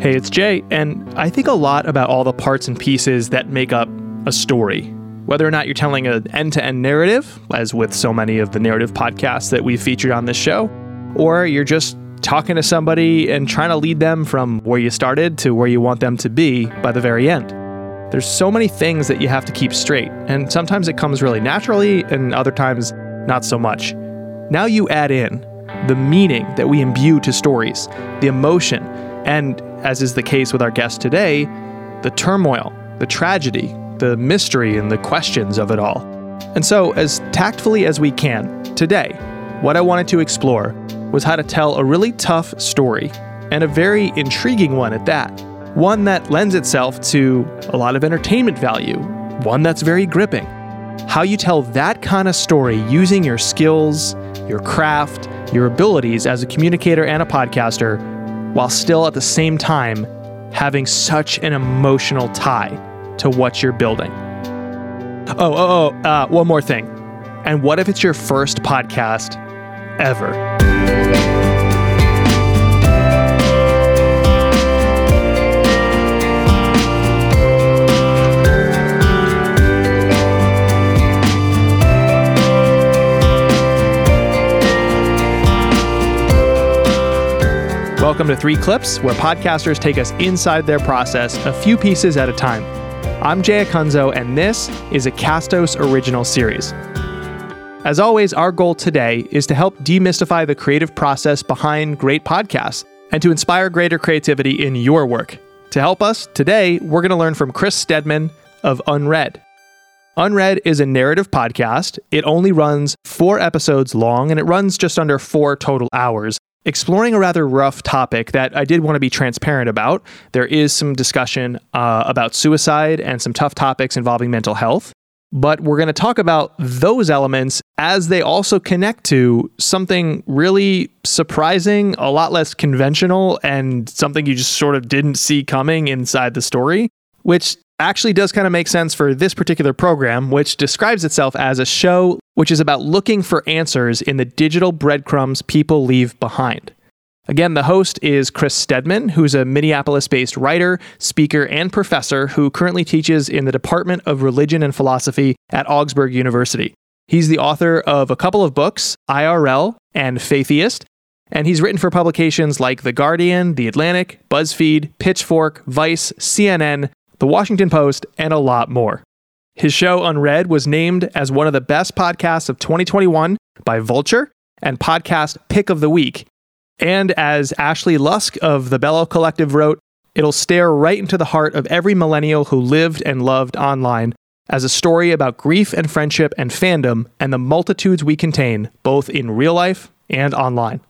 Hey, it's Jay, and I think a lot about all the parts and pieces that make up a story. Whether or not you're telling an end to end narrative, as with so many of the narrative podcasts that we've featured on this show, or you're just talking to somebody and trying to lead them from where you started to where you want them to be by the very end. There's so many things that you have to keep straight, and sometimes it comes really naturally, and other times not so much. Now you add in the meaning that we imbue to stories, the emotion, and as is the case with our guest today, the turmoil, the tragedy, the mystery, and the questions of it all. And so, as tactfully as we can, today, what I wanted to explore was how to tell a really tough story, and a very intriguing one at that. One that lends itself to a lot of entertainment value, one that's very gripping. How you tell that kind of story using your skills, your craft, your abilities as a communicator and a podcaster while still at the same time having such an emotional tie to what you're building. Oh, oh, oh, uh, one more thing. And what if it's your first podcast ever? Welcome to Three Clips, where podcasters take us inside their process, a few pieces at a time. I'm Jay Acunzo, and this is a Castos original series. As always, our goal today is to help demystify the creative process behind great podcasts and to inspire greater creativity in your work. To help us, today we're going to learn from Chris Stedman of Unread. Unread is a narrative podcast. It only runs four episodes long and it runs just under four total hours exploring a rather rough topic that I did want to be transparent about. There is some discussion uh, about suicide and some tough topics involving mental health. But we're going to talk about those elements as they also connect to something really surprising, a lot less conventional, and something you just sort of didn't see coming inside the story, which actually does kind of make sense for this particular program, which describes itself as a show which is about looking for answers in the digital breadcrumbs people leave behind. Again, the host is Chris Stedman, who's a Minneapolis based writer, speaker, and professor who currently teaches in the Department of Religion and Philosophy at Augsburg University. He's the author of a couple of books, IRL and Faitheist, and he's written for publications like The Guardian, The Atlantic, BuzzFeed, Pitchfork, Vice, CNN, The Washington Post, and a lot more. His show Unread was named as one of the best podcasts of 2021 by Vulture and Podcast Pick of the Week. And as Ashley Lusk of the Bello Collective wrote, it'll stare right into the heart of every millennial who lived and loved online as a story about grief and friendship and fandom and the multitudes we contain, both in real life and online.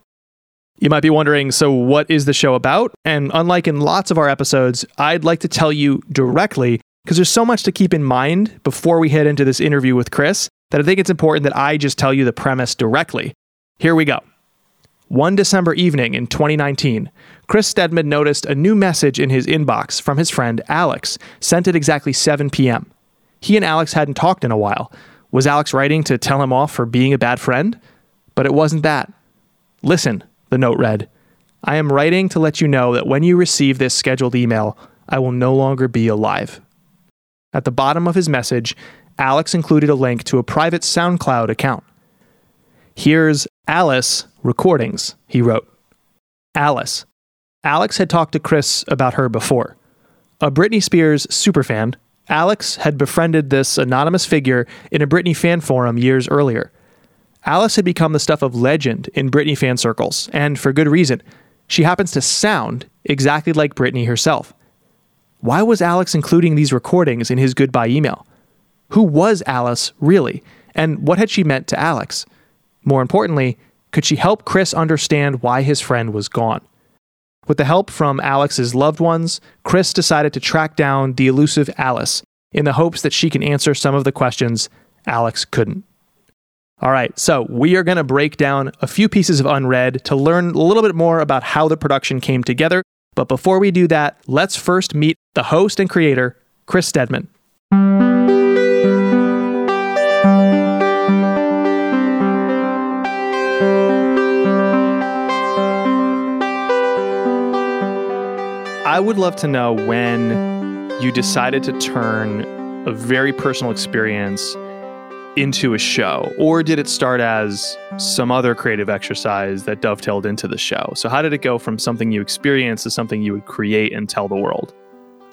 You might be wondering so, what is the show about? And unlike in lots of our episodes, I'd like to tell you directly because there's so much to keep in mind before we head into this interview with Chris that I think it's important that I just tell you the premise directly. Here we go. One December evening in 2019, Chris Stedman noticed a new message in his inbox from his friend Alex, sent at exactly 7 p.m. He and Alex hadn't talked in a while. Was Alex writing to tell him off for being a bad friend? But it wasn't that. Listen, the note read I am writing to let you know that when you receive this scheduled email, I will no longer be alive. At the bottom of his message, Alex included a link to a private SoundCloud account. Here's Alice recordings, he wrote. Alice. Alex had talked to Chris about her before. A Britney Spears superfan, Alex had befriended this anonymous figure in a Britney fan forum years earlier. Alice had become the stuff of legend in Britney fan circles, and for good reason. She happens to sound exactly like Britney herself. Why was Alex including these recordings in his goodbye email? Who was Alice really? And what had she meant to Alex? More importantly, could she help Chris understand why his friend was gone? With the help from Alex's loved ones, Chris decided to track down the elusive Alice in the hopes that she can answer some of the questions Alex couldn't. All right, so we are going to break down a few pieces of Unread to learn a little bit more about how the production came together but before we do that, let's first meet the host and creator, Chris Stedman. I would love to know when you decided to turn a very personal experience into a show, or did it start as some other creative exercise that dovetailed into the show? So, how did it go from something you experienced to something you would create and tell the world?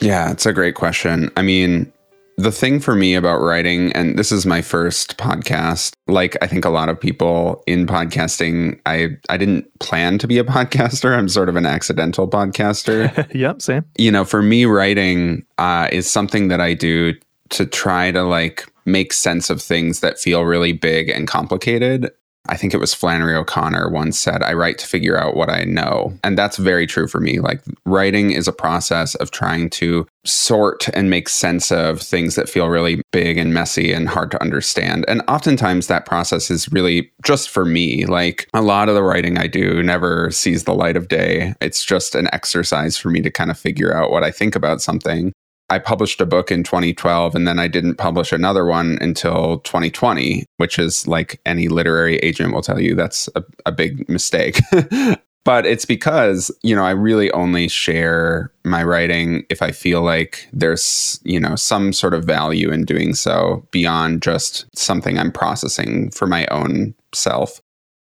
Yeah, it's a great question. I mean, the thing for me about writing, and this is my first podcast, like I think a lot of people in podcasting, I I didn't plan to be a podcaster. I'm sort of an accidental podcaster. yep, same. You know, for me, writing uh, is something that I do to try to like make sense of things that feel really big and complicated. I think it was Flannery O'Connor once said, I write to figure out what I know. And that's very true for me. Like, writing is a process of trying to sort and make sense of things that feel really big and messy and hard to understand. And oftentimes that process is really just for me. Like, a lot of the writing I do never sees the light of day. It's just an exercise for me to kind of figure out what I think about something. I published a book in 2012 and then I didn't publish another one until 2020, which is like any literary agent will tell you that's a, a big mistake. but it's because, you know, I really only share my writing if I feel like there's, you know, some sort of value in doing so beyond just something I'm processing for my own self.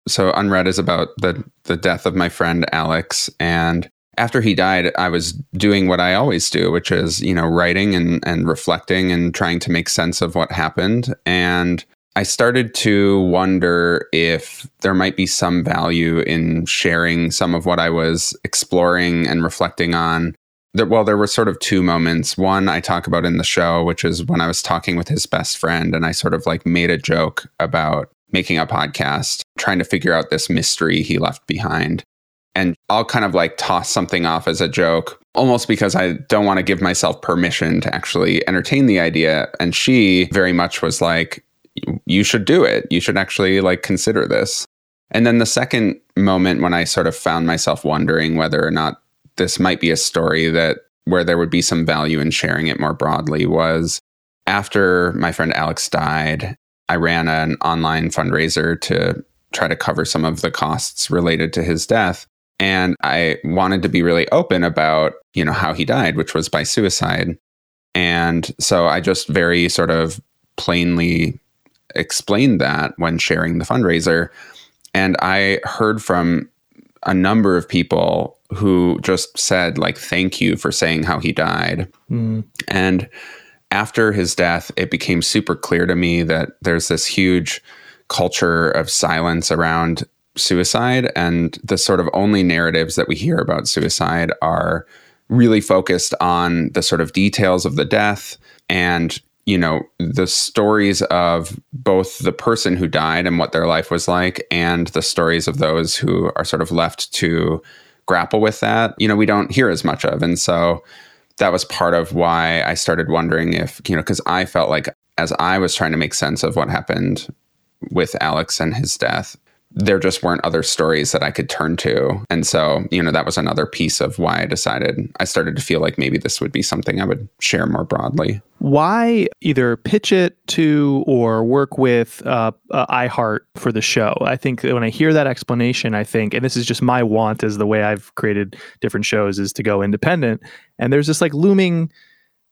So Unread is about the the death of my friend Alex and after he died, I was doing what I always do, which is, you know, writing and, and reflecting and trying to make sense of what happened. And I started to wonder if there might be some value in sharing some of what I was exploring and reflecting on. Well, there were sort of two moments. One I talk about in the show, which is when I was talking with his best friend, and I sort of like made a joke about making a podcast, trying to figure out this mystery he left behind and I'll kind of like toss something off as a joke, almost because I don't want to give myself permission to actually entertain the idea. And she very much was like, you should do it. You should actually like consider this. And then the second moment when I sort of found myself wondering whether or not this might be a story that where there would be some value in sharing it more broadly was after my friend Alex died, I ran an online fundraiser to try to cover some of the costs related to his death. And I wanted to be really open about, you know, how he died, which was by suicide. And so I just very sort of plainly explained that when sharing the fundraiser. And I heard from a number of people who just said, like, thank you for saying how he died. Mm. And after his death, it became super clear to me that there's this huge culture of silence around suicide and the sort of only narratives that we hear about suicide are really focused on the sort of details of the death and you know the stories of both the person who died and what their life was like and the stories of those who are sort of left to grapple with that you know we don't hear as much of. And so that was part of why I started wondering if you know because I felt like as I was trying to make sense of what happened with Alex and his death there just weren't other stories that I could turn to. And so, you know, that was another piece of why I decided I started to feel like maybe this would be something I would share more broadly. Why either pitch it to or work with uh, uh, iHeart for the show? I think when I hear that explanation, I think, and this is just my want as the way I've created different shows is to go independent. And there's this like looming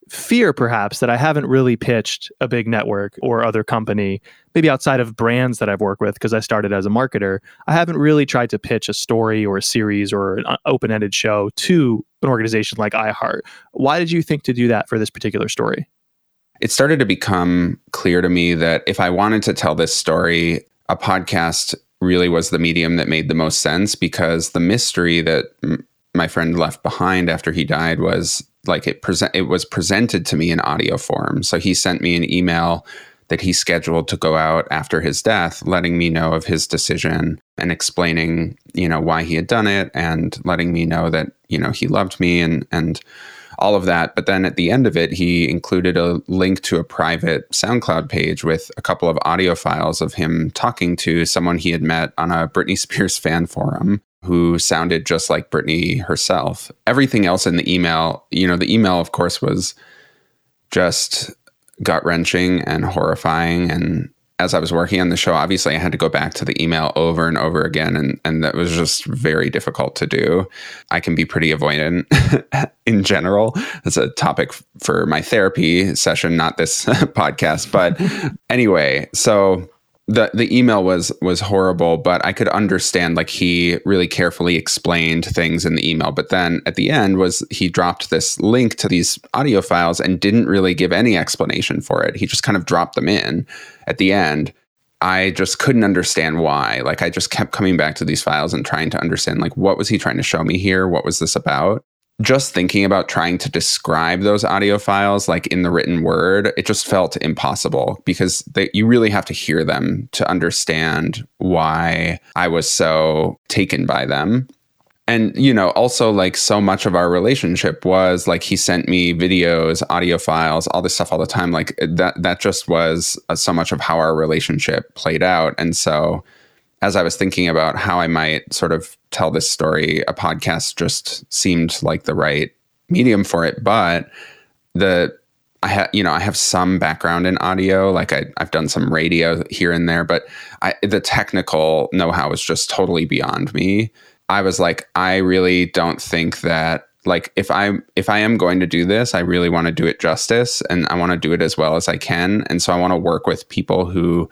fear perhaps that I haven't really pitched a big network or other company, maybe outside of brands that I've worked with because I started as a marketer. I haven't really tried to pitch a story or a series or an uh, open-ended show to an organization like iHeart. Why did you think to do that for this particular story? It started to become clear to me that if I wanted to tell this story, a podcast really was the medium that made the most sense because the mystery that m- my friend left behind after he died was like it present it was presented to me in audio form. So he sent me an email that he scheduled to go out after his death, letting me know of his decision and explaining, you know, why he had done it and letting me know that, you know, he loved me and and all of that. But then at the end of it, he included a link to a private SoundCloud page with a couple of audio files of him talking to someone he had met on a Britney Spears fan forum who sounded just like Britney herself. Everything else in the email, you know, the email, of course, was just gut wrenching and horrifying. And as I was working on the show, obviously I had to go back to the email over and over again. And, and that was just very difficult to do. I can be pretty avoidant in general. That's a topic for my therapy session, not this podcast. But anyway, so the the email was was horrible, but I could understand like he really carefully explained things in the email. But then at the end was he dropped this link to these audio files and didn't really give any explanation for it. He just kind of dropped them in at the end. I just couldn't understand why. Like I just kept coming back to these files and trying to understand like what was he trying to show me here? What was this about? Just thinking about trying to describe those audio files like in the written word it just felt impossible because they, you really have to hear them to understand why i was so taken by them. And you know also like so much of our relationship was like he sent me videos audio files all this stuff all the time. Like that that just was uh, so much of how our relationship played out. And so as I was thinking about how I might sort of tell this story, a podcast just seemed like the right medium for it. But the I have, you know, I have some background in audio, like I, have done some radio here and there, but I, the technical know-how is just totally beyond me. I was like, I really don't think that, like, if I if I am going to do this, I really want to do it justice, and I want to do it as well as I can, and so I want to work with people who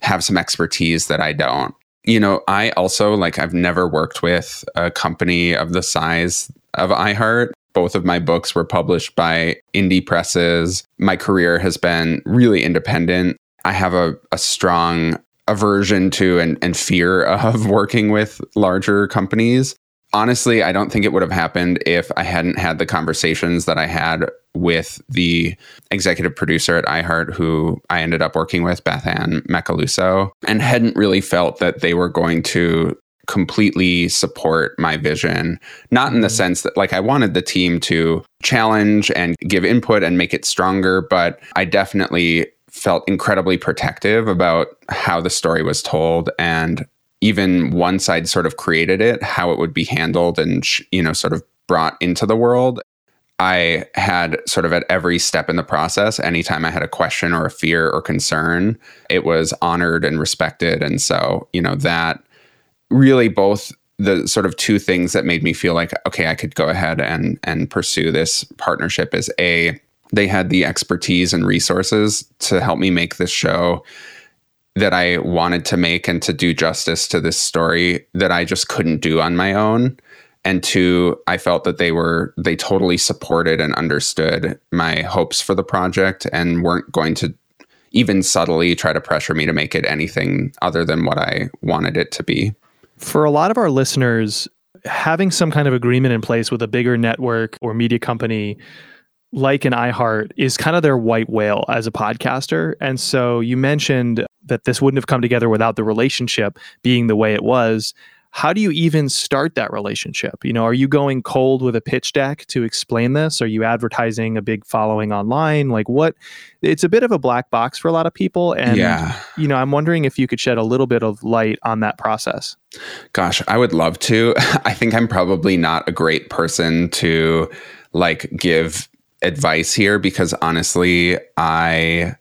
have some expertise that I don't you know, I also like I've never worked with a company of the size of iHeart. Both of my books were published by indie presses. My career has been really independent. I have a, a strong aversion to and, and fear of working with larger companies honestly, I don't think it would have happened if I hadn't had the conversations that I had with the executive producer at iHeart, who I ended up working with, Beth Ann Macaluso, and hadn't really felt that they were going to completely support my vision. Not in the mm-hmm. sense that, like, I wanted the team to challenge and give input and make it stronger, but I definitely felt incredibly protective about how the story was told and even once I'd sort of created it, how it would be handled and, you know, sort of brought into the world. I had sort of at every step in the process, anytime I had a question or a fear or concern, it was honored and respected. And so, you know, that really both the sort of two things that made me feel like, okay, I could go ahead and and pursue this partnership is a they had the expertise and resources to help me make this show that I wanted to make and to do justice to this story that I just couldn't do on my own. And two, I felt that they were, they totally supported and understood my hopes for the project and weren't going to even subtly try to pressure me to make it anything other than what I wanted it to be. For a lot of our listeners, having some kind of agreement in place with a bigger network or media company like an iHeart is kind of their white whale as a podcaster. And so you mentioned that this wouldn't have come together without the relationship being the way it was. How do you even start that relationship? You know, are you going cold with a pitch deck to explain this? Are you advertising a big following online? Like what it's a bit of a black box for a lot of people and yeah. you know, I'm wondering if you could shed a little bit of light on that process. Gosh, I would love to. I think I'm probably not a great person to like give advice here because honestly, I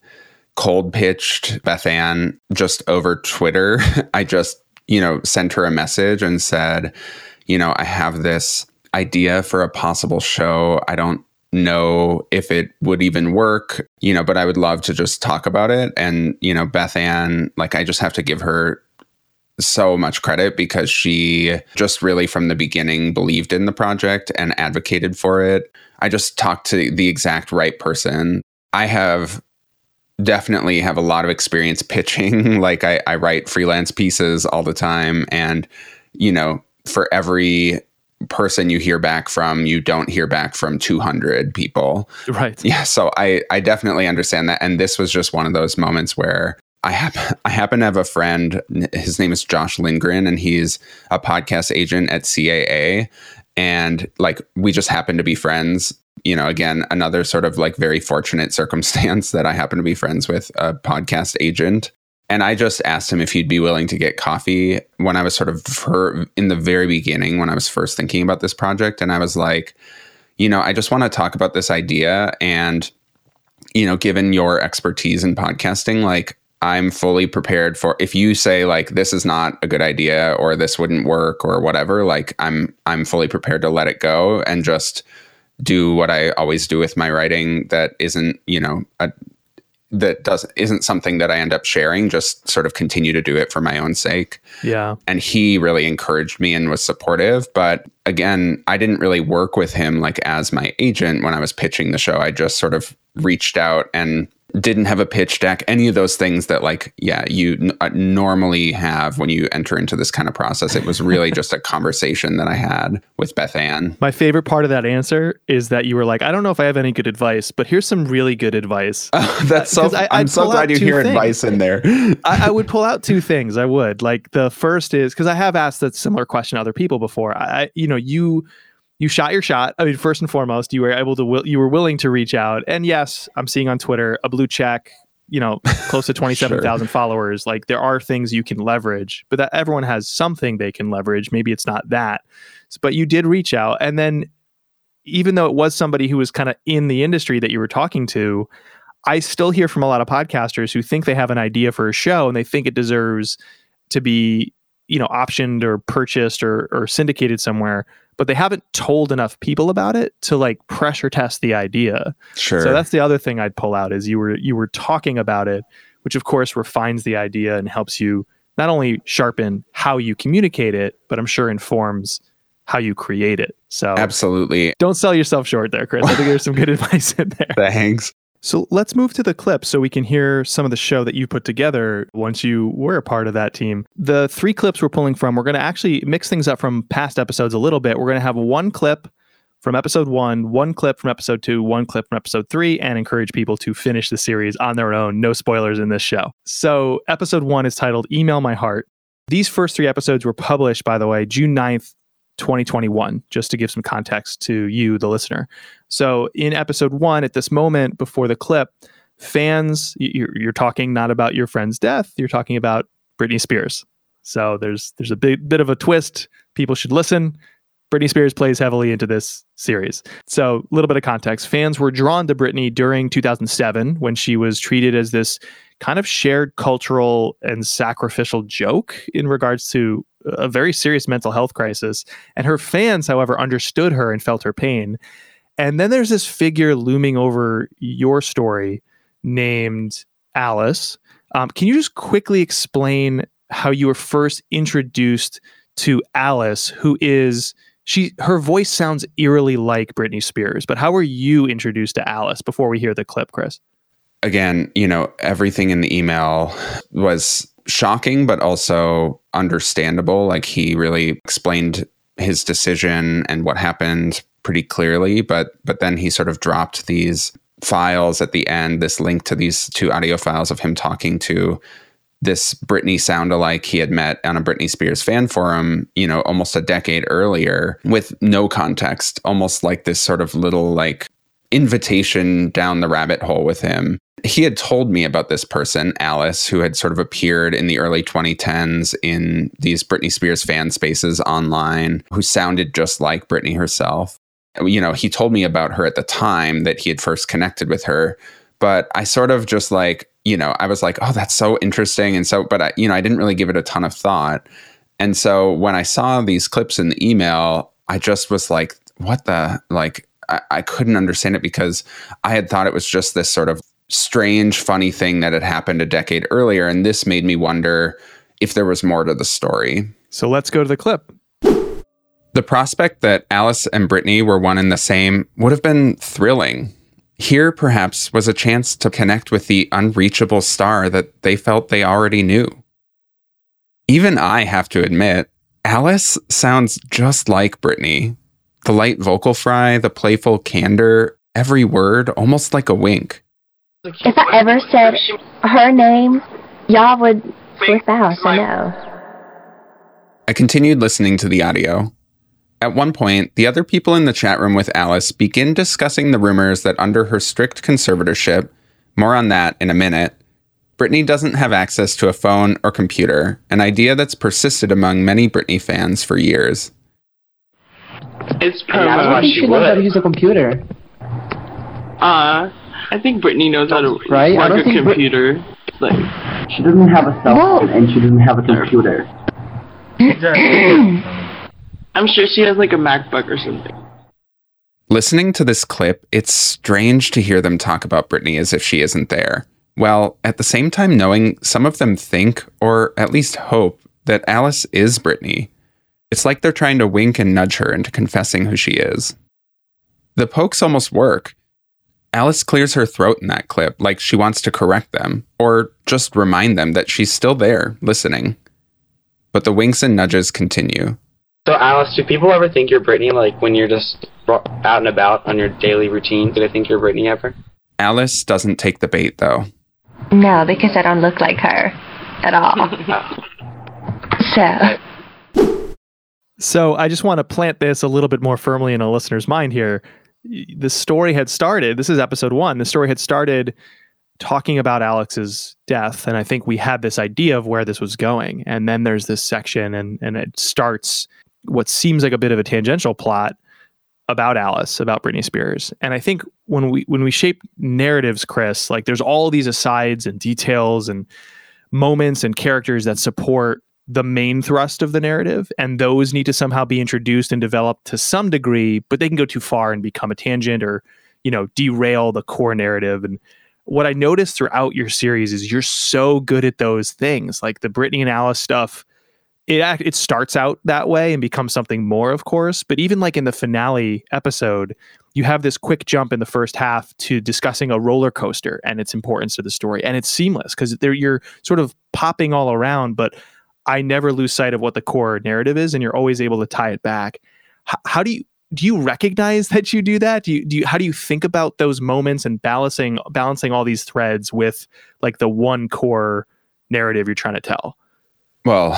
cold pitched Beth Ann just over Twitter. I just, you know, sent her a message and said, you know, I have this idea for a possible show. I don't know if it would even work, you know, but I would love to just talk about it. And, you know, Beth Ann, like, I just have to give her so much credit because she just really from the beginning believed in the project and advocated for it. I just talked to the exact right person. I have definitely have a lot of experience pitching. like I, I write freelance pieces all the time. And, you know, for every person you hear back from, you don't hear back from 200 people. Right. Yeah. So I, I definitely understand that. And this was just one of those moments where I happen, I happen to have a friend. His name is Josh Lindgren, and he's a podcast agent at CAA. And like, we just happen to be friends you know, again, another sort of like very fortunate circumstance that I happen to be friends with a podcast agent. And I just asked him if he'd be willing to get coffee when I was sort of for, in the very beginning when I was first thinking about this project. And I was like, you know, I just want to talk about this idea. And, you know, given your expertise in podcasting, like, I'm fully prepared for if you say like this is not a good idea or this wouldn't work or whatever, like I'm I'm fully prepared to let it go and just do what I always do with my writing that isn't, you know, a, that doesn't isn't something that I end up sharing, just sort of continue to do it for my own sake. Yeah. And he really encouraged me and was supportive. But again, I didn't really work with him like as my agent when I was pitching the show. I just sort of reached out and didn't have a pitch deck, any of those things that, like, yeah, you n- uh, normally have when you enter into this kind of process. It was really just a conversation that I had with Beth Ann. My favorite part of that answer is that you were like, I don't know if I have any good advice, but here's some really good advice. That's so, 'Cause I- I'm I'd so glad you hear things. advice in there. I, I would pull out two things. I would like the first is because I have asked that similar question to other people before. I- you know, you you shot your shot. I mean, first and foremost, you were able to will, you were willing to reach out. And yes, I'm seeing on Twitter a blue check. You know, close to twenty seven thousand followers. Like there are things you can leverage, but that everyone has something they can leverage. Maybe it's not that, but you did reach out, and then even though it was somebody who was kind of in the industry that you were talking to, I still hear from a lot of podcasters who think they have an idea for a show and they think it deserves to be, you know, optioned or purchased or or syndicated somewhere, but they haven't told enough people about it to like pressure test the idea. Sure. So that's the other thing I'd pull out is you were you were talking about it, which of course refines the idea and helps you not only sharpen how you communicate it, but I'm sure informs how you create it. So Absolutely. don't sell yourself short there, Chris. I think there's some good advice in there. Thanks. So let's move to the clip so we can hear some of the show that you put together once you were a part of that team. The three clips we're pulling from, we're going to actually mix things up from past episodes a little bit. We're going to have one clip from episode one, one clip from episode two, one clip from episode three, and encourage people to finish the series on their own. No spoilers in this show. So episode one is titled Email My Heart. These first three episodes were published, by the way, June 9th, 2021, just to give some context to you, the listener. So, in episode one, at this moment before the clip, fans, you're, you're talking not about your friend's death, you're talking about Britney Spears. So, there's there's a big bit of a twist. People should listen. Britney Spears plays heavily into this series. So, a little bit of context. Fans were drawn to Britney during 2007 when she was treated as this kind of shared cultural and sacrificial joke in regards to a very serious mental health crisis. And her fans, however, understood her and felt her pain. And then there's this figure looming over your story named Alice. Um, can you just quickly explain how you were first introduced to Alice, who is she? Her voice sounds eerily like Britney Spears, but how were you introduced to Alice before we hear the clip, Chris? again, you know, everything in the email was shocking, but also understandable. Like he really explained his decision and what happened pretty clearly, but but then he sort of dropped these files at the end, this link to these two audio files of him talking to this Britney sound alike he had met on a Britney Spears fan forum, you know, almost a decade earlier with no context, almost like this sort of little like invitation down the rabbit hole with him. He had told me about this person, Alice, who had sort of appeared in the early 2010s in these Britney Spears fan spaces online, who sounded just like Britney herself. You know, he told me about her at the time that he had first connected with her, but I sort of just like, you know, I was like, oh, that's so interesting. And so, but I, you know, I didn't really give it a ton of thought. And so when I saw these clips in the email, I just was like, what the, like, I, I couldn't understand it because I had thought it was just this sort of strange, funny thing that had happened a decade earlier. And this made me wonder if there was more to the story. So let's go to the clip. The prospect that Alice and Britney were one and the same would have been thrilling. Here, perhaps, was a chance to connect with the unreachable star that they felt they already knew. Even I have to admit, Alice sounds just like Britney. The light vocal fry, the playful candor, every word almost like a wink. If I ever said her name, y'all would flip out, I know. I continued listening to the audio. At one point, the other people in the chat room with Alice begin discussing the rumors that under her strict conservatorship, more on that in a minute, Britney doesn't have access to a phone or computer, an idea that's persisted among many Britney fans for years. It's I don't think she knows how to use a computer, Uh, I think Britney knows how to Right? I work don't a think Brit- computer. like She doesn't have a cell phone and she doesn't have a computer. I'm sure she has like a MacBook or something. Listening to this clip, it's strange to hear them talk about Britney as if she isn't there. While at the same time knowing some of them think, or at least hope, that Alice is Britney. It's like they're trying to wink and nudge her into confessing who she is. The pokes almost work. Alice clears her throat in that clip like she wants to correct them, or just remind them that she's still there, listening. But the winks and nudges continue. So, Alice, do people ever think you're Britney, like when you're just out and about on your daily routine? Do they think you're Britney ever? Alice doesn't take the bait, though. No, because I don't look like her at all. so, So I just want to plant this a little bit more firmly in a listener's mind here. The story had started, this is episode one. The story had started talking about Alex's death. And I think we had this idea of where this was going. And then there's this section and and it starts what seems like a bit of a tangential plot about Alice, about Britney Spears. And I think when we when we shape narratives, Chris, like there's all these asides and details and moments and characters that support the main thrust of the narrative and those need to somehow be introduced and developed to some degree but they can go too far and become a tangent or you know derail the core narrative and what i noticed throughout your series is you're so good at those things like the Britney and Alice stuff it it starts out that way and becomes something more of course but even like in the finale episode you have this quick jump in the first half to discussing a roller coaster and its importance to the story and it's seamless because you're sort of popping all around but I never lose sight of what the core narrative is, and you're always able to tie it back. H- how do you do you recognize that you do that? Do you do you, how do you think about those moments and balancing balancing all these threads with like the one core narrative you're trying to tell? Well,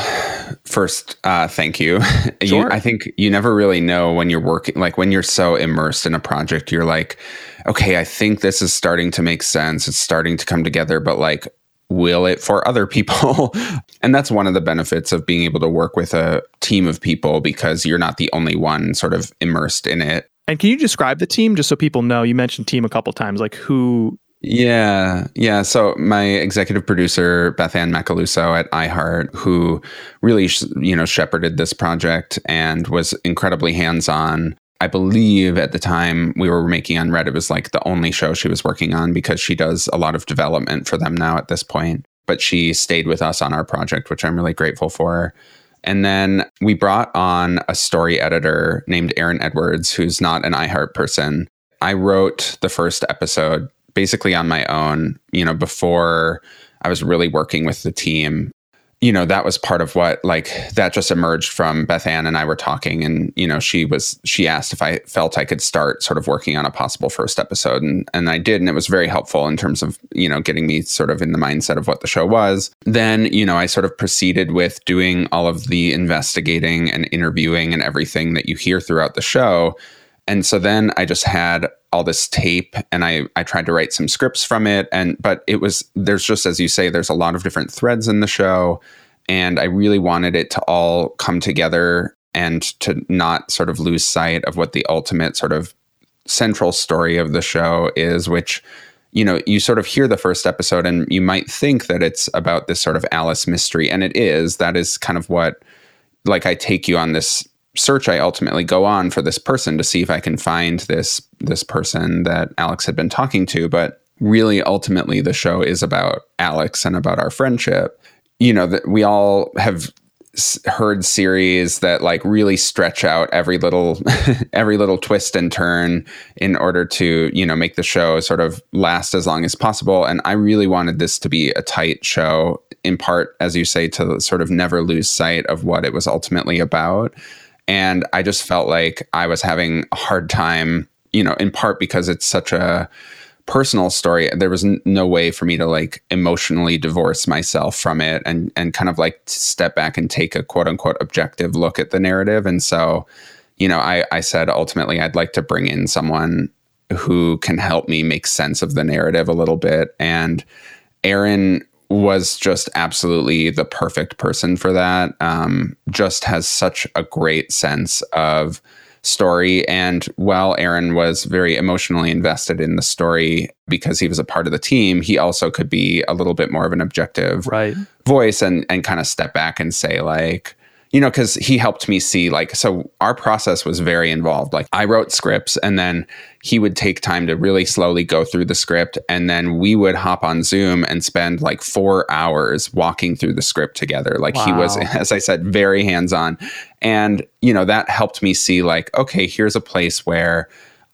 first, uh, thank you. you. Sure. I think you never really know when you're working, like when you're so immersed in a project, you're like, okay, I think this is starting to make sense. It's starting to come together, but like, will it for other people? and that's one of the benefits of being able to work with a team of people because you're not the only one sort of immersed in it. And can you describe the team just so people know? You mentioned team a couple times, like who Yeah, yeah. So my executive producer Beth Ann Macaluso at iHeart, who really you know shepherded this project and was incredibly hands-on. I believe at the time we were making Unread, it was like the only show she was working on because she does a lot of development for them now at this point. But she stayed with us on our project, which I'm really grateful for. And then we brought on a story editor named Aaron Edwards, who's not an iHeart person. I wrote the first episode basically on my own, you know, before I was really working with the team. You know, that was part of what like that just emerged from Beth Ann and I were talking and, you know, she was she asked if I felt I could start sort of working on a possible first episode and and I did and it was very helpful in terms of, you know, getting me sort of in the mindset of what the show was. Then, you know, I sort of proceeded with doing all of the investigating and interviewing and everything that you hear throughout the show. And so then I just had all this tape and I I tried to write some scripts from it and but it was there's just as you say there's a lot of different threads in the show and I really wanted it to all come together and to not sort of lose sight of what the ultimate sort of central story of the show is which you know you sort of hear the first episode and you might think that it's about this sort of Alice mystery and it is. That is kind of what like I take you on this search I ultimately go on for this person to see if I can find this this person that Alex had been talking to. But really ultimately the show is about Alex and about our friendship. You know that we all have heard series that like really stretch out every little every little twist and turn in order to you know make the show sort of last as long as possible. And I really wanted this to be a tight show in part as you say to sort of never lose sight of what it was ultimately about and I just felt like I was having a hard time, you know, in part because it's such a personal story. There was n- no way for me to like emotionally divorce myself from it and and kind of like step back and take a quote unquote objective look at the narrative. And so, you know, I I said ultimately I'd like to bring in someone who can help me make sense of the narrative a little bit and Aaron was just absolutely the perfect person for that. Um, just has such a great sense of story. And while Aaron was very emotionally invested in the story because he was a part of the team, he also could be a little bit more of an objective Right. voice and and kind of step back and say like you know because he helped me see like so our process was very involved. Like i wrote scripts and then he would take time to really slowly go through the script. And then we would hop on zoom and spend like four hours walking through the script together. Like he was as i said very hands on and you know that helped me see like okay here's a place where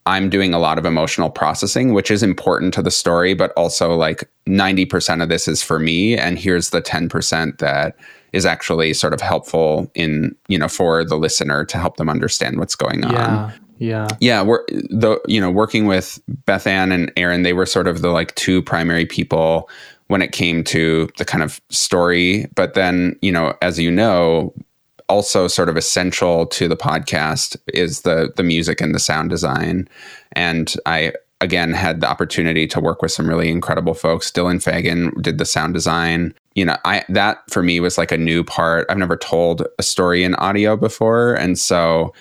I'm doing a lot of emotional processing, which is important to the story, but also like 90% of this is for me. And here's the 10% that is actually sort of helpful in, you know, for the listener to help them understand what's going on. Yeah. Yeah. Yeah, we're the you know working with Beth Ann and Aaron, they were sort of the like two primary people when it came to the kind of story. But then you know, as you know, also sort of essential to the podcast is the the music and the sound design. And I again had the opportunity to work with some really incredible folks. Dylan Fagan did the sound design. You know, I that for me was like a new part. I've never told a story in audio before, and so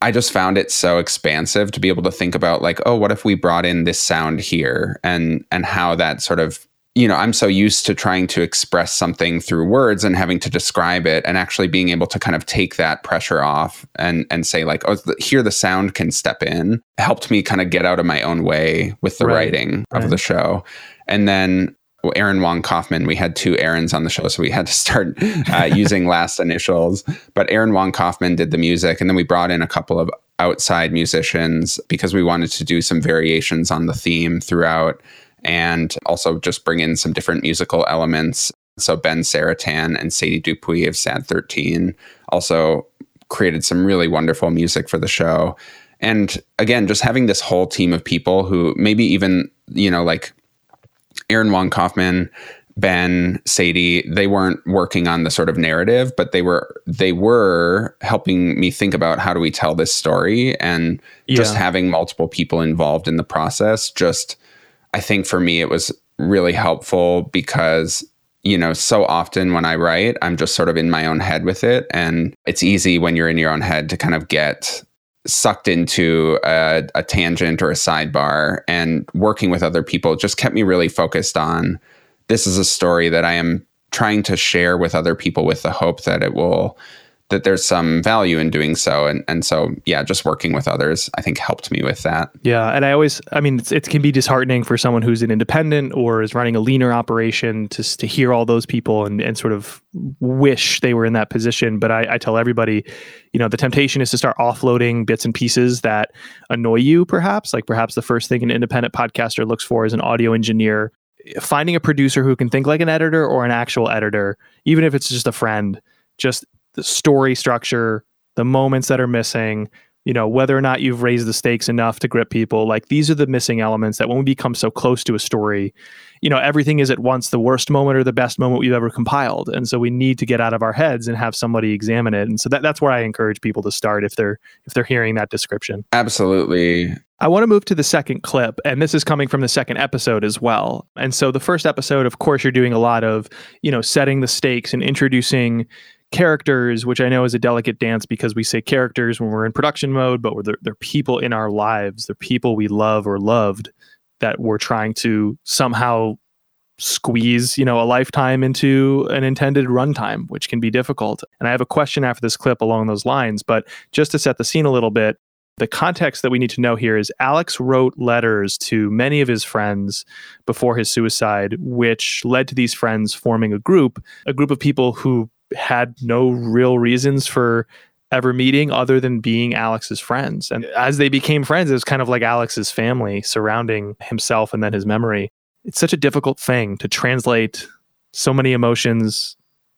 I just found it so expansive to be able to think about like, oh, what if we brought in this sound here and and how that sort of you know, I'm so used to trying to express something through words and having to describe it and actually being able to kind of take that pressure off and and say like, oh, the, here the sound can step in. Helped me kind of get out of my own way with the Right, writing of right. the show. And then well, Aaron Wong Kaufman, we had two Aarons on the show, so we had to start uh, using last initials. But Aaron Wong Kaufman did the music, and then we brought in a couple of outside musicians because we wanted to do some variations on the theme throughout and also just bring in some different musical elements. So Ben Seretan and Sadie Dupuis of Sad 13 also created some really wonderful music for the show. And again, just having this whole team of people who maybe even, you know, like Aaron Wong Kaufman, Ben, Sadie, they weren't working on the sort of narrative, but they were they were helping me think about how do we tell this story and just having multiple people involved in the process. Just I think for me it was really helpful because you know so often when I write I'm just sort of in my own head with it. And it's easy when you're in your own head to kind of get sucked into a, a tangent or a sidebar and working with other people just kept me really focused on this is a story that I am trying to share with other people with the hope that it will that there's some value in doing so and and so yeah just working with others I think helped me with that Yeah, and I always, I mean, it can be disheartening for someone who's an independent or is running a leaner operation to to hear all those people and, and sort of wish they were in that position. But I, I tell everybody, you know, the temptation is to start offloading bits and pieces that annoy you, perhaps. Like perhaps the first thing an independent podcaster looks for is an audio engineer. Finding a producer who can think like an editor or an actual editor, even if it's just a friend, just the story structure, the moments that are missing, you know whether or not you've raised the stakes enough to grip people like these are the missing elements that when we become so close to a story you know everything is at once the worst moment or the best moment we've ever compiled. And so we need to get out of our heads and have somebody examine it. And so that, that's where i encourage people to start if they're if they're hearing that description. Absolutely. I want to move to the second clip, and this is coming from the second episode as well. And so, the first episode, of course, you're doing a lot of, you know, setting the stakes and introducing characters, which I know is a delicate dance because we say characters when we're in production mode, but they're, they're people in our lives. They're people we love or loved that we're trying to somehow squeeze, you know, a lifetime into an intended runtime, which can be difficult. And I have a question after this clip along those lines, but just to set the scene a little bit, the context that we need to know here is Alex wrote letters to many of his friends before his suicide, which led to these friends forming a group, a group of people who had no real reasons for ever meeting other than being Alex's friends. And as they became friends, it was kind of like Alex's family surrounding himself and then his memory. It's such a difficult thing to translate so many emotions,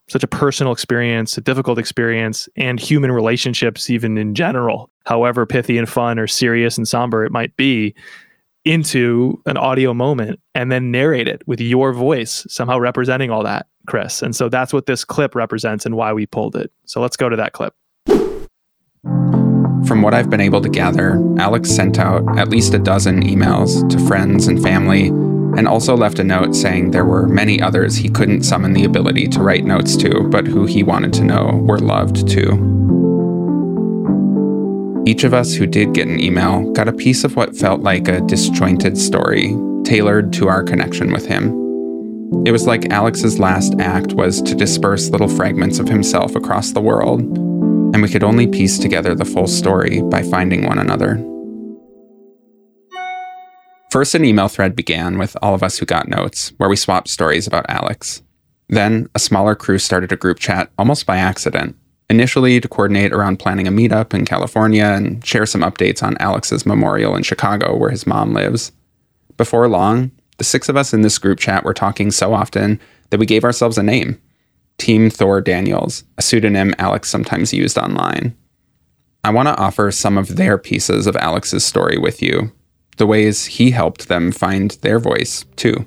such a personal experience, a difficult experience, and human relationships, even in general, however pithy and fun or serious and somber it might be, into an audio moment and then narrate it with your voice, somehow representing all that, Chris. And so that's what this clip represents and why we pulled it. So let's go to that clip. From what I've been able to gather, Alex sent out at least a dozen emails to friends and family, and also left a note saying there were many others he couldn't summon the ability to write notes to, but who he wanted to know were loved too. Each of us who did get an email got a piece of what felt like a disjointed story, tailored to our connection with him. It was like Alex's last act was to disperse little fragments of himself across the world, and we could only piece together the full story by finding one another. First, an email thread began with all of us who got notes, where we swapped stories about Alex. Then, a smaller crew started a group chat almost by accident, initially to coordinate around planning a meetup in California and share some updates on Alex's memorial in Chicago, where his mom lives. Before long, the six of us in this group chat were talking so often that we gave ourselves a name Team Thor Daniels, a pseudonym Alex sometimes used online. I want to offer some of their pieces of Alex's story with you the ways he helped them find their voice too.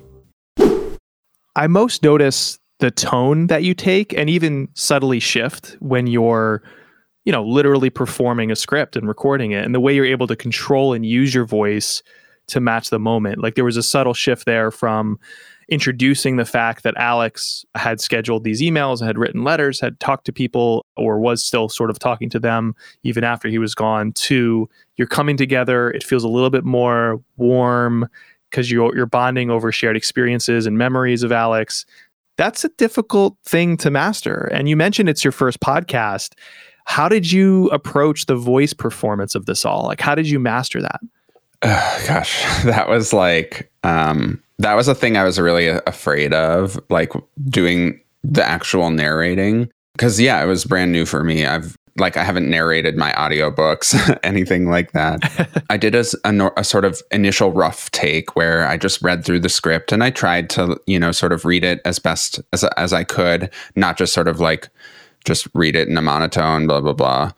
I most notice the tone that you take and even subtly shift when you're you know literally performing a script and recording it and the way you're able to control and use your voice to match the moment like there was a subtle shift there from introducing the fact that Alex had scheduled these emails, had written letters, had talked to people, or was still sort of talking to them even after he was gone, to you're coming together. It feels a little bit more warm because you're, you're bonding over shared experiences and memories of Alex. That's a difficult thing to master. And you mentioned it's your first podcast. How did you approach the voice performance of this all? Like, how did you master that? Gosh, that was like um, that was a thing I was really afraid of, like doing the actual narrating. Because, yeah, it was brand new for me. I've like I haven't narrated my audiobooks, anything like that. I did a, a, a, sort of initial rough take where I just read through the script and I tried to, you know, sort of read it as best as as I could, not just sort of like just read it in a monotone, blah blah blah.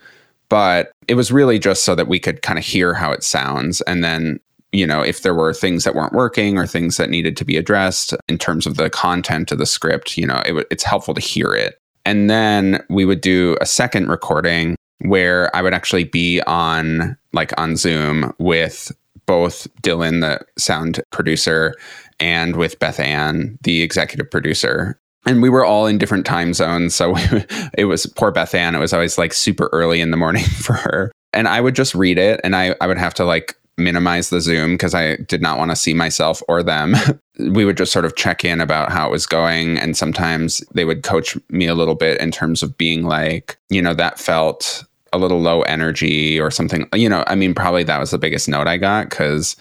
But it was really just so that we could kind of hear how it sounds and then you know, if there were things that weren't working or things that needed to be addressed in terms of the content of the script, you know, it w- it's helpful to hear it. And then we would do a second recording where I would actually be on like on Zoom with both Dylan, the sound producer, and with Beth Ann, the executive producer. And we were all in different time zones. So it was poor Beth Ann. It was always like super early in the morning for her. And I would just read it and I, I would have to like minimize the Zoom because I did not want to see myself or them. we would just sort of check in about how it was going. And sometimes they would coach me a little bit in terms of being like, you know, that felt a little low energy or something. You know, I mean, probably that was the biggest note I got because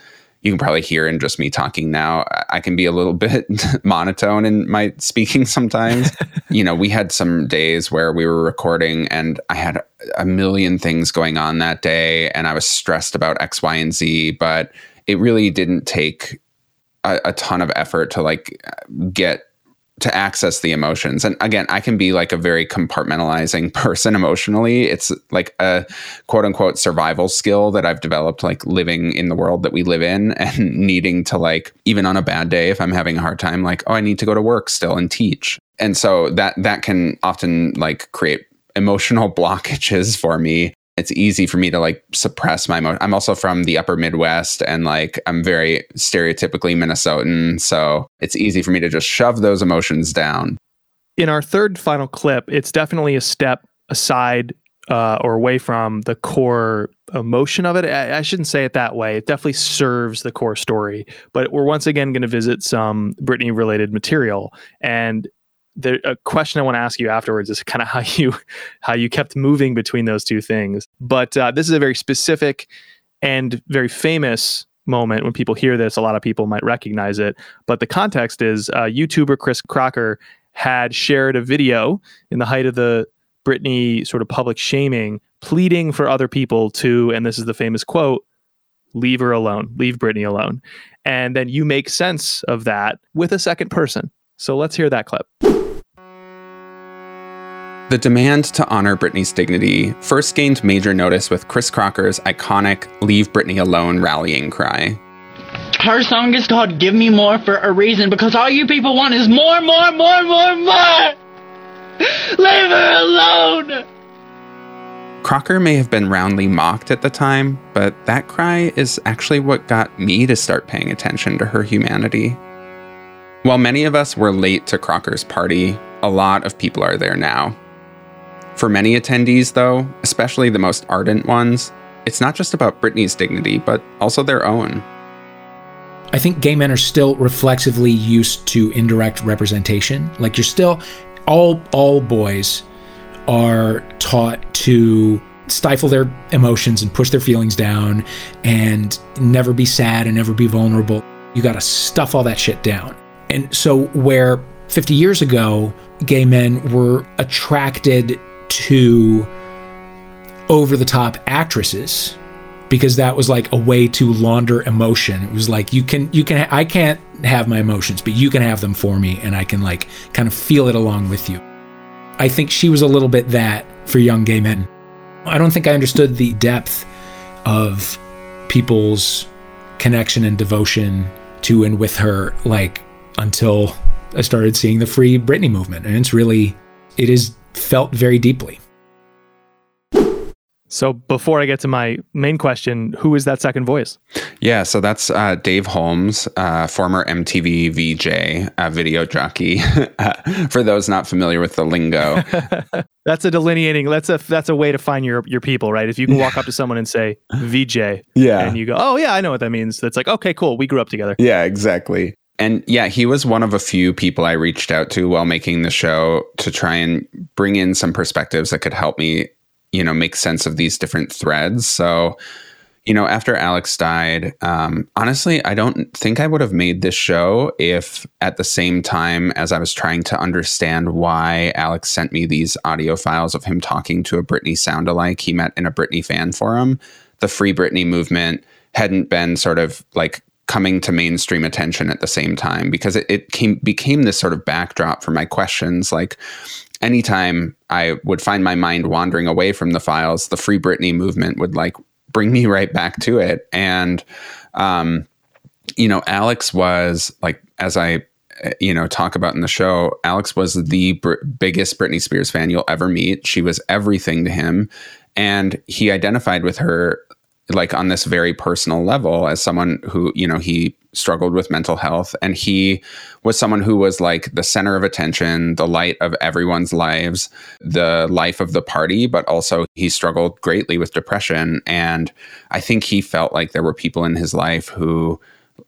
you can probably hear in just me talking now, I can be a little bit monotone in my speaking sometimes. you know, we had some days where we were recording and I had a million things going on that day and I was stressed about X, Y, and Z, but it really didn't take a, a ton of effort to like get to access the emotions. And again, I can be like a very compartmentalizing person emotionally. It's like a quote unquote survival skill that I've developed, like living in the world that we live in and needing to, like, even on a bad day, if I'm having a hard time, like, oh, I need to go to work still and teach. And so that that can often like create emotional blockages for me it's easy for me to like suppress my emotion. I'm also from the upper Midwest and like I'm very stereotypically Minnesotan. So it's easy for me to just shove those emotions down. In our third final clip, it's definitely a step aside uh, or away from the core emotion of it. I, I, shouldn't say it that way. It definitely serves the core story, but we're once again going to visit some Britney related material. And the a question I want to ask you afterwards is kind of how you how you kept moving between those two things. But uh, this is a very specific and very famous moment. When people hear this, a lot of people might recognize it. But the context is uh, YouTuber Chris Crocker had shared a video in the height of the Britney sort of public shaming, pleading for other people to, and this is the famous quote, leave her alone, leave Britney alone. And then you make sense of that with a second person. So let's hear that clip. The demand to honor Britney's dignity first gained major notice with Chris Crocker's iconic Leave Britney Alone rallying cry. Her song is called Gimme More for a reason because all you people want is more, more, more, more, more! Leave her alone! Crocker may have been roundly mocked at the time, but that cry is actually what got me to start paying attention to her humanity. While many of us were late to Crocker's party, a lot of people are there now. For many attendees, though, especially the most ardent ones, it's not just about Britney's dignity, but also their own. I think gay men are still reflexively used to indirect representation. Like you're still all all boys are taught to stifle their emotions and push their feelings down and never be sad and never be vulnerable. You got to stuff all that shit down. And so where 50 years ago gay men were attracted to over the top actresses because that was like a way to launder emotion. It was like you can you can I can't have my emotions, but you can have them for me and I can like kind of feel it along with you. I think she was a little bit that for young gay men. I don't think I understood the depth of people's connection and devotion to and with her like until I started seeing the free Britney movement and it's really it is felt very deeply. So before I get to my main question, who is that second voice? Yeah, so that's uh, Dave Holmes, uh, former MTV VJ, uh, video jockey. For those not familiar with the lingo, that's a delineating. That's a that's a way to find your your people, right? If you can walk up to someone and say VJ, yeah, and you go, oh yeah, I know what that means. That's like okay, cool. We grew up together. Yeah, exactly. And yeah, he was one of a few people I reached out to while making the show to try and bring in some perspectives that could help me you know make sense of these different threads. So you know after alex died um, honestly i don't think i would have made this show if at the same time as i was trying to understand why alex sent me these audio files of him talking to a britney sound alike. He met in a britney fan forum. The free britney movement hadn't been sort of like coming to mainstream attention at the same time because it, it came became this sort of backdrop for my questions like anytime I would find my mind wandering away from the files, the Free Britney movement would like bring me right back to it. And, um, you know, Alex was like, as I, you know, talk about in the show, Alex was the br- biggest Britney Spears fan you'll ever meet. She was everything to him. And he identified with her like on this very personal level as someone who, you know, he struggled with mental health and he was someone who was like the center of attention the light of everyone's lives the life of the party but also he struggled greatly with depression. And i think he felt like there were people in his life who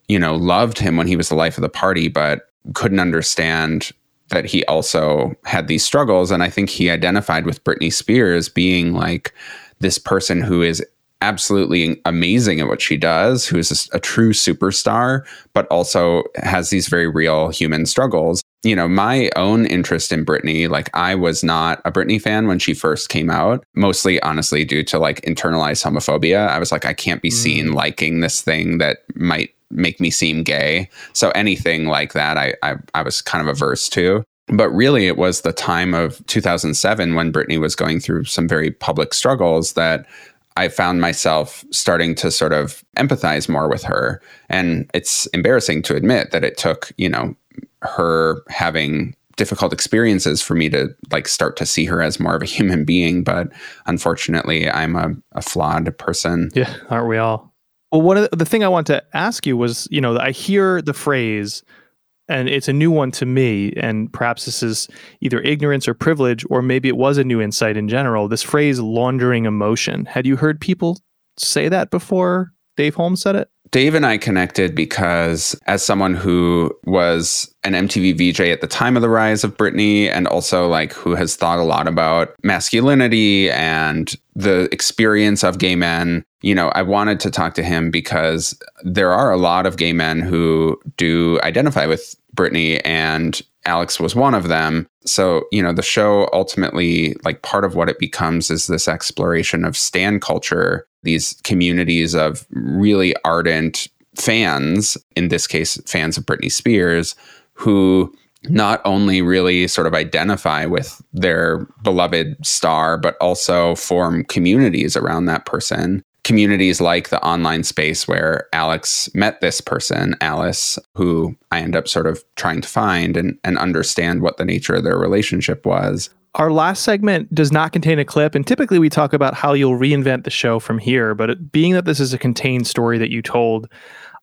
you know loved him when he was the life of the party but couldn't understand that he also had these struggles. And i think he identified with britney spears being like this person who is absolutely amazing at what she does, who is a, a, true superstar, but also has these very real human struggles. You know, my own interest in Britney, like I was not a Britney fan when she first came out, mostly honestly due to like internalized homophobia. I was like, I can't be seen mm. liking this thing that might make me seem gay. So anything like that, I, I, I was kind of averse to. But really, it was the time of 2007 when Britney was going through some very public struggles that I found myself starting to sort of empathize more with her. And it's embarrassing to admit that it took, you know, her having difficult experiences for me to like start to see her as more of a human being. But unfortunately, I'm a, a flawed person. Yeah, aren't we all? Well, one of the, the thing I want to ask you was, you know, I hear the phrase and it's a new one to me and perhaps this is either ignorance or privilege or maybe it was a new insight in general this phrase laundering emotion. Had you heard people say that before dave holmes said it Dave and I connected because, as someone who was an MTV VJ at the time of the rise of Britney, and also like who has thought a lot about masculinity and the experience of gay men, you know, I wanted to talk to him because there are a lot of gay men who do identify with Britney, and Alex was one of them. So, you know, the show ultimately, like part of what it becomes is this exploration of stan culture, these communities of really ardent fans, in this case, fans of Britney Spears, who not only really sort of identify with their beloved star, but also form communities around that person communities like the online space where Alex met this person, Alice, who I end up sort of trying to find and, and understand what the nature of their relationship was. Our last segment does not contain a clip, and typically we talk about how you'll reinvent the show from here. But being that this is a contained story that you told,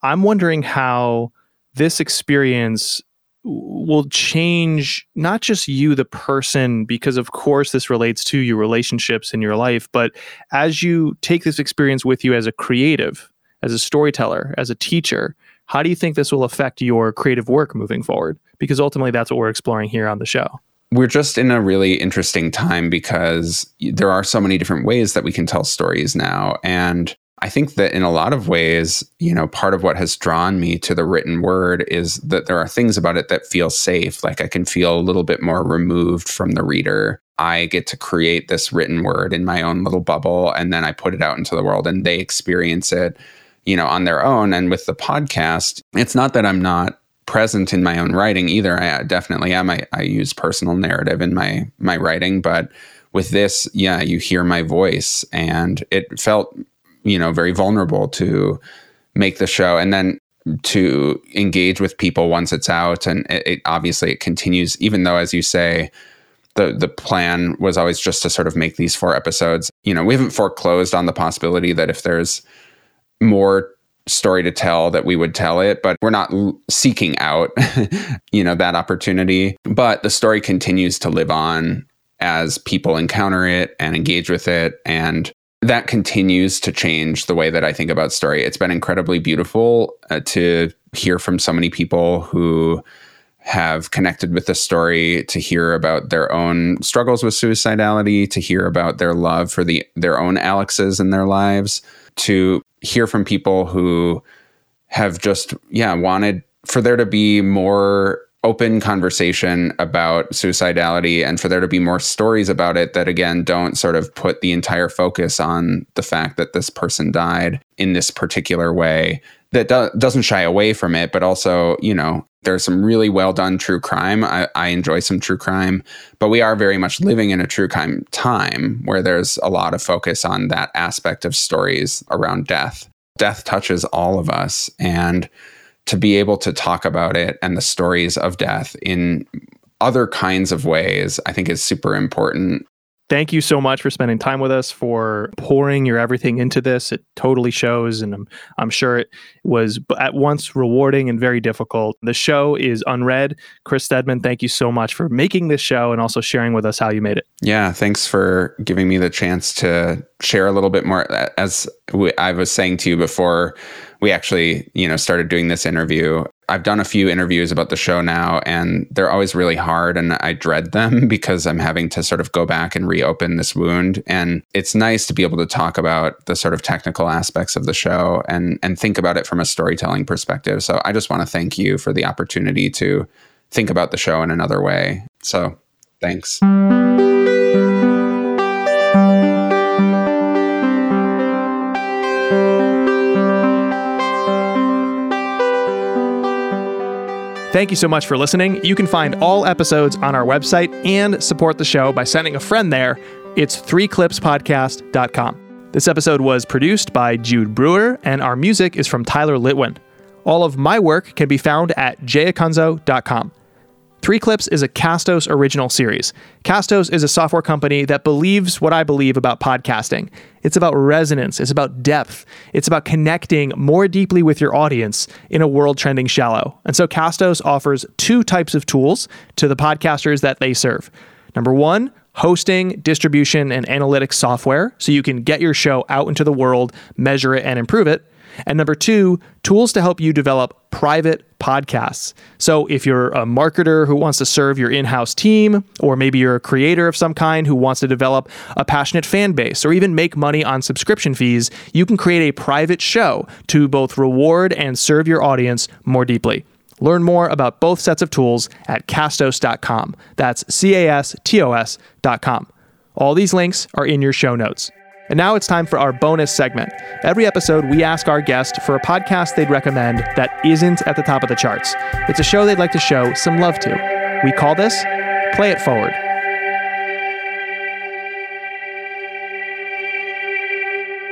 I'm wondering how this experience will change not just you, the person, because of course this relates to your relationships in your life, but as you take this experience with you as a creative, as a storyteller, as a teacher, how do you think this will affect your creative work moving forward? Because ultimately, that's what we're exploring here on the show. We're just in a really interesting time because there are so many different ways that we can tell stories now. And I think that in a lot of ways, you know, part of what has drawn me to the written word is that there are things about it that feel safe. Like I can feel a little bit more removed from the reader. I get to create this written word in my own little bubble and then I put it out into the world and they experience it, you know, on their own. And with the podcast, it's not that I'm not present in my own writing either. I uh, definitely am. I, I use personal narrative in my my writing, but with this, yeah, you hear my voice and it felt you know very vulnerable to make the show and then to engage with people once it's out and it, it, obviously it continues even though as you say the the plan was always just to sort of make these four episodes you know we haven't foreclosed on the possibility that if there's more story to tell that we would tell it but we're not seeking out you know that opportunity but the story continues to live on as people encounter it and engage with it and that continues to change the way that I think about story. It's been incredibly beautiful uh, to hear from so many people who have connected with the story, to hear about their own struggles with suicidality, to hear about their love for the their own Alexes in their lives, to hear from people who have just yeah wanted for there to be more open conversation about suicidality and for there to be more stories about it that again don't sort of put the entire focus on the fact that this person died in this particular way that do- doesn't shy away from it but also you know there's some really well done true crime I-, I enjoy some true crime but we are very much living in a true crime time where there's a lot of focus on that aspect of stories around death death touches all of us and to be able to talk about it and the stories of death in other kinds of ways, I think is super important. Thank you so much for spending time with us, for pouring your everything into this. It totally shows, and I'm, I'm sure it was at once rewarding and very difficult. The show is unread. Chris Stedman, thank you so much for making this show and also sharing with us how you made it. Yeah, thanks for giving me the chance to share a little bit more. As I was saying to you before, we actually, you know, started doing this interview. I've done a few interviews about the show now, and they're always really hard, and I dread them because I'm having to sort of go back and reopen this wound. And it's nice to be able to talk about the sort of technical aspects of the show and and think about it from a storytelling perspective. So I just want to thank you for the opportunity to think about the show in another way. So thanks. Thank you so much for listening. You can find all episodes on our website and support the show by sending a friend there. It's threeclipspodcast.com. This episode was produced by Jude Brewer, and our music is from Tyler Litwin. All of my work can be found at jacunzo.com. Three Clips is a Castos original series. Castos is a software company that believes what I believe about podcasting. It's about resonance, it's about depth, it's about connecting more deeply with your audience in a world trending shallow. And so Castos offers two types of tools to the podcasters that they serve. Number one, hosting, distribution, and analytics software so you can get your show out into the world, measure it, and improve it. And number two, tools to help you develop private podcasts. So if you're a marketer who wants to serve your in house team, or maybe you're a creator of some kind who wants to develop a passionate fan base, or even make money on subscription fees, you can create a private show to both reward and serve your audience more deeply. Learn more about both sets of tools at castos.com. That's C A S T O S.com. All these links are in your show notes. And now it's time for our bonus segment. Every episode, we ask our guest for a podcast they'd recommend that isn't at the top of the charts. It's a show they'd like to show some love to. We call this Play It Forward.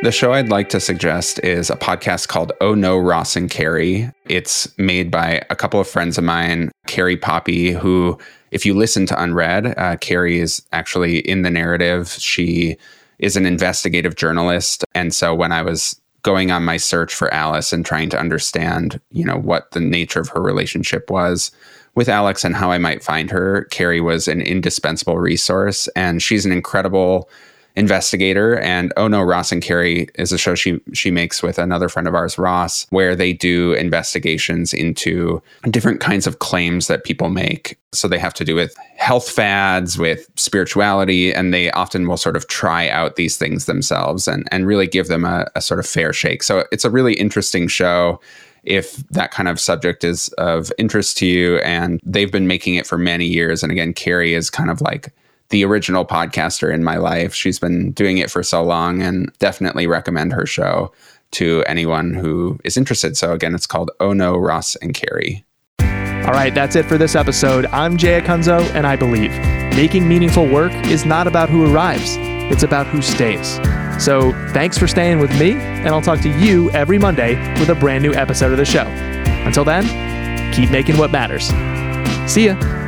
The show I'd like to suggest is a podcast called Oh No, Ross and Carrie. It's made by a couple of friends of mine, Carrie Poppy, who, if you listen to Unread, uh, Carrie is actually in the narrative. She is an investigative journalist. And so when I was going on my search for Alice and trying to understand, you know, what the nature of her relationship was with Alex and how I might find her, Carrie was an indispensable resource, and she's an incredible investigator. And oh no ross and carrie is a show she she makes with another friend of ours ross where they do investigations into different kinds of claims that people make. So they have to do with health fads with spirituality and they often will sort of try out these things themselves and and really give them a, a sort of fair shake. So it's a really interesting show if that kind of subject is of interest to you. And they've been making it for many years. And again carrie is kind of like the original podcaster in my life. She's been doing it for so long and definitely recommend her show to anyone who is interested. So again, it's called Oh No, Ross and Carrie. All right, that's it for this episode. I'm Jay Acunzo, and I believe making meaningful work is not about who arrives, it's about who stays. So thanks for staying with me, and I'll talk to you every Monday with a brand new episode of the show. Until then, keep making what matters. See ya.